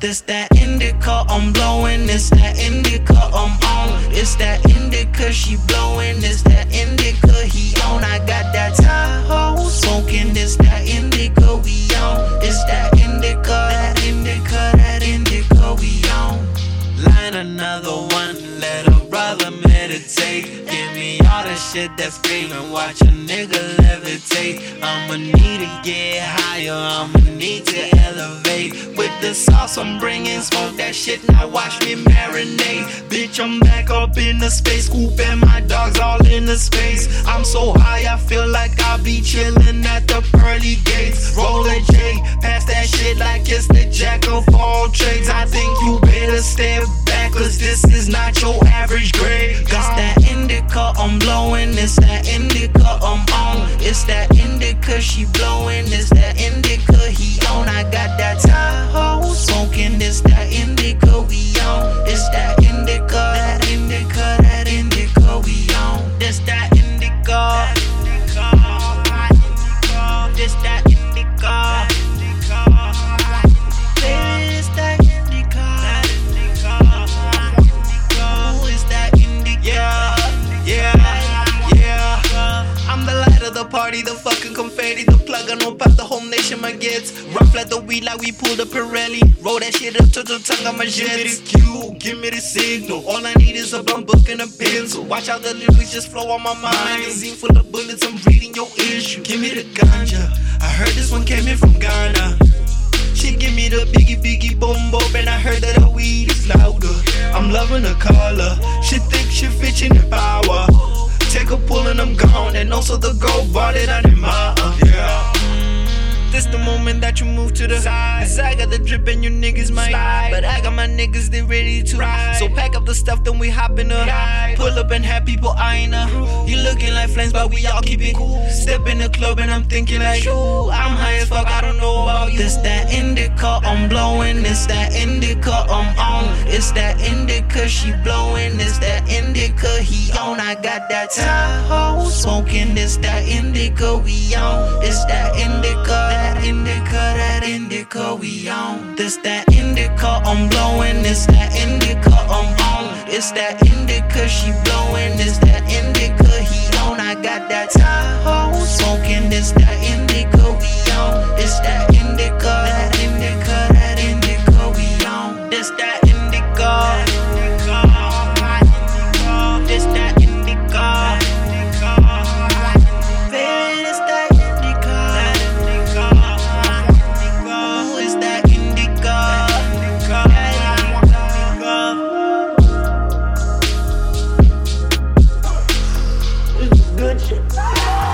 This that indica I'm blowing, this that indica I'm on. It's that indica she blowing, it's that indica he on. I got that Tahoe smoking, it's that indica we on. It's that Give me all the shit that's screaming, watch a nigga levitate. I'ma need to get higher, I'ma need to elevate. With the sauce I'm bringing, smoke that shit, now watch me marinate. Bitch, I'm back up in the space, scoop and my dogs all in the space. I'm so high, I feel like I'll be chillin' at the pearly gates. Roll a J, pass that shit like it's the jack of all trades. I think you better step back, cause this It's that indica, I'm on. It's that indica, she blowing. Party, the fucking confetti, the plug on no pop, the whole nation my gets. Rough like the weed like we pulled a Pirelli. Roll that shit up to the tongue of my jet. Give me the cue, give me the signal. All I need is a bum book and a pencil. Watch out the lyrics just flow on my mind. Magazine full of bullets, I'm reading your issue. Give me the ganja. I heard this one came in from Ghana. She give me the biggie biggie boom boom, and I heard that her weed is louder. I'm loving the color. She thinks she fitting the power. A and I'm gone, and also the gold bought it on my uh, yeah. Mm. This the moment that you move to the side. Cause I got the drip and you niggas might. Slide. But I got my niggas, they ready to ride. So pack up the stuff, then we hop in the ride. Pull up and have people eyeing her. You looking like flames, but we all keep it cool. Step in the club and I'm thinking like, Ooh, I'm high as fuck, I don't know about you. This that indica, I'm blowing. It's that indica, I'm on. It's that indica, she blowing got that Tahoe. Smoking It's that indica we on. It's that indica, that indica, that indica we on. This, that indica I'm blowing. It's that indica I'm on. It's that indica she blowing. It's that indica he on. I got that Tahoe. Smoking It's that indica we on. It's that indica, that indica, that indica we on. This, that shit.